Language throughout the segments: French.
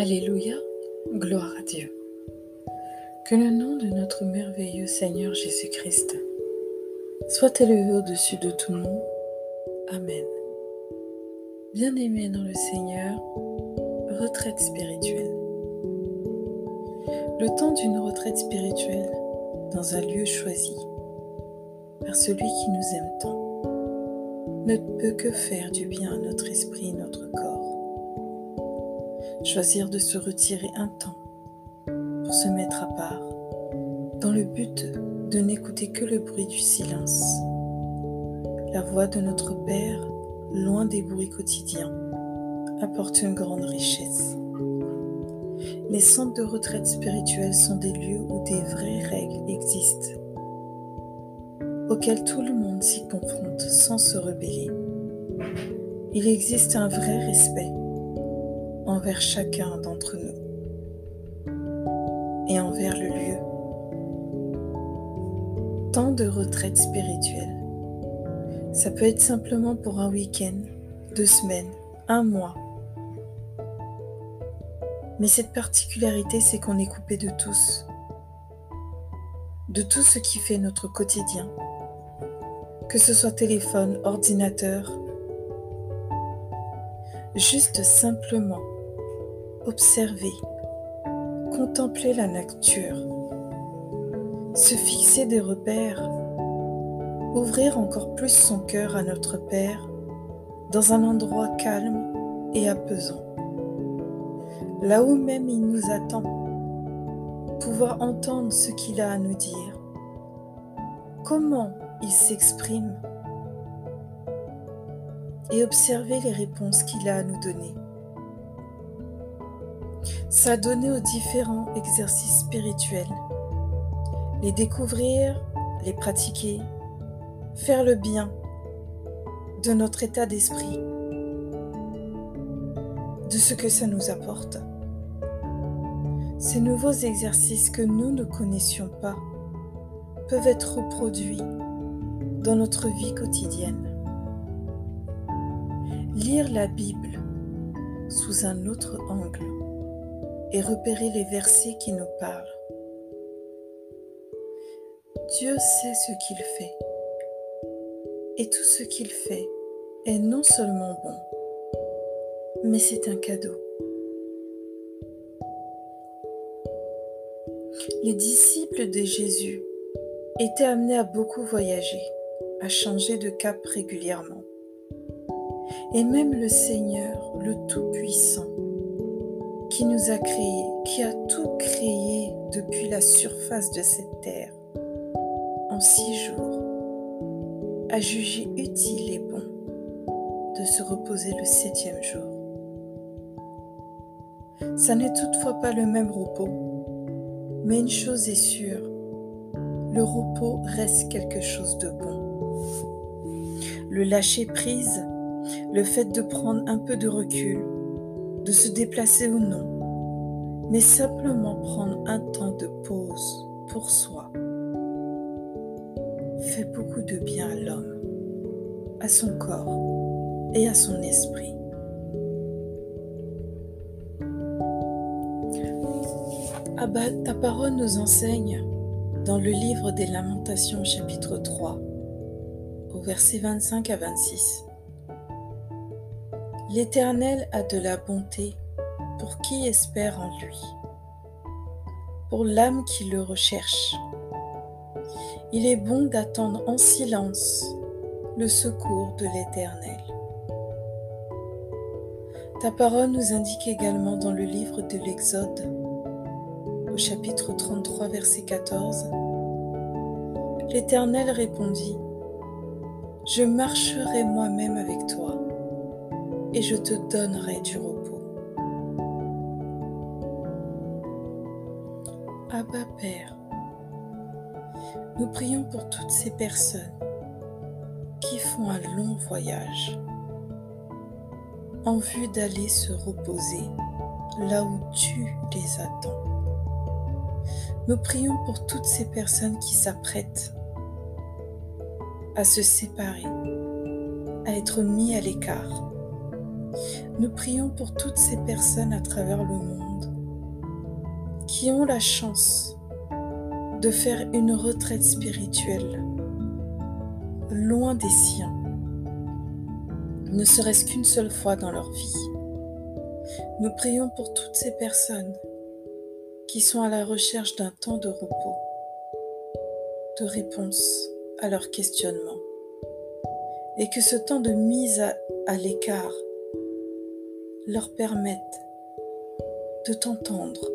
Alléluia, gloire à Dieu. Que le nom de notre merveilleux Seigneur Jésus-Christ soit élevé au-dessus de tout nom. Amen. Bien-aimés dans le Seigneur, retraite spirituelle. Le temps d'une retraite spirituelle dans un lieu choisi par celui qui nous aime tant ne peut que faire du bien à notre esprit et notre corps choisir de se retirer un temps pour se mettre à part, dans le but de n'écouter que le bruit du silence, la voix de notre Père, loin des bruits quotidiens, apporte une grande richesse. Les centres de retraite spirituelle sont des lieux où des vraies règles existent, auxquelles tout le monde s'y confronte sans se rebeller. Il existe un vrai respect envers chacun d'entre nous et envers le lieu. Temps de retraite spirituelle. Ça peut être simplement pour un week-end, deux semaines, un mois. Mais cette particularité, c'est qu'on est coupé de tous, de tout ce qui fait notre quotidien, que ce soit téléphone, ordinateur, juste simplement observer, contempler la nature, se fixer des repères, ouvrir encore plus son cœur à notre Père dans un endroit calme et apaisant. Là où même il nous attend, pouvoir entendre ce qu'il a à nous dire, comment il s'exprime. Et observer les réponses qu'il a à nous donner s'adonner aux différents exercices spirituels, les découvrir, les pratiquer, faire le bien de notre état d'esprit, de ce que ça nous apporte. Ces nouveaux exercices que nous ne connaissions pas peuvent être reproduits dans notre vie quotidienne. Lire la Bible sous un autre angle et repérer les versets qui nous parlent. Dieu sait ce qu'il fait. Et tout ce qu'il fait est non seulement bon, mais c'est un cadeau. Les disciples de Jésus étaient amenés à beaucoup voyager, à changer de cap régulièrement. Et même le Seigneur, le Tout-Puissant, qui nous a créés, qui a tout créé depuis la surface de cette terre, en six jours, a jugé utile et bon de se reposer le septième jour. Ça n'est toutefois pas le même repos, mais une chose est sûre, le repos reste quelque chose de bon. Le lâcher prise, le fait de prendre un peu de recul, de se déplacer ou non, mais simplement prendre un temps de pause pour soi fait beaucoup de bien à l'homme, à son corps et à son esprit. Abba, ta parole nous enseigne dans le livre des Lamentations chapitre 3 au verset 25 à 26. L'Éternel a de la bonté pour qui espère en lui, pour l'âme qui le recherche. Il est bon d'attendre en silence le secours de l'Éternel. Ta parole nous indique également dans le livre de l'Exode, au chapitre 33, verset 14, L'Éternel répondit, Je marcherai moi-même avec toi et je te donnerai du repos. Abba Père, nous prions pour toutes ces personnes qui font un long voyage en vue d'aller se reposer là où tu les attends. Nous prions pour toutes ces personnes qui s'apprêtent à se séparer, à être mis à l'écart Nous prions pour toutes ces personnes à travers le monde qui ont la chance de faire une retraite spirituelle loin des siens, ne serait-ce qu'une seule fois dans leur vie. Nous prions pour toutes ces personnes qui sont à la recherche d'un temps de repos, de réponse à leurs questionnements, et que ce temps de mise à, l'écart leur permette de t'entendre,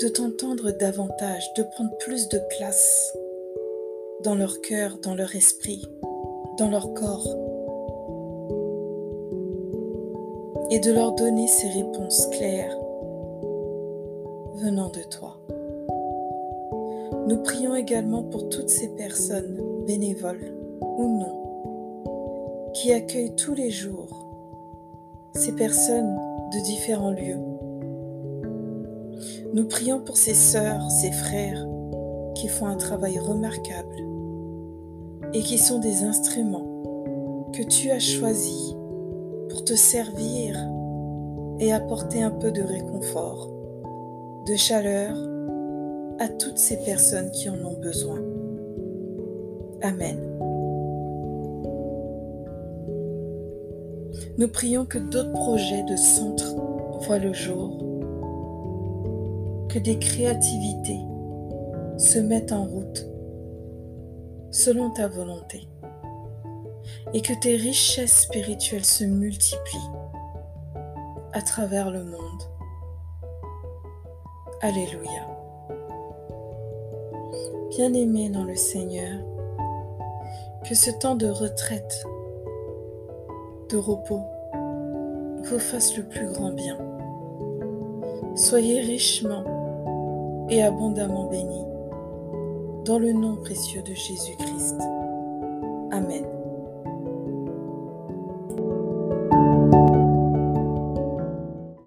de t'entendre davantage, de prendre plus de place dans leur cœur, dans leur esprit, dans leur corps, et de leur donner ces réponses claires venant de toi. Nous prions également pour toutes ces personnes, bénévoles ou non, qui accueillent tous les jours ces personnes de différents lieux. Nous prions pour ces sœurs, ces frères qui font un travail remarquable et qui sont des instruments que tu as choisis pour te servir et apporter un peu de réconfort, de chaleur à toutes ces personnes qui en ont besoin. Amen. Nous prions que d'autres projets de centre voient le jour, que des créativités se mettent en route selon ta volonté et que tes richesses spirituelles se multiplient à travers le monde. Alléluia. Bien-aimé dans le Seigneur, que ce temps de retraite, de repos, vous fasse le plus grand bien. Soyez richement et abondamment bénis dans le nom précieux de Jésus-Christ. Amen.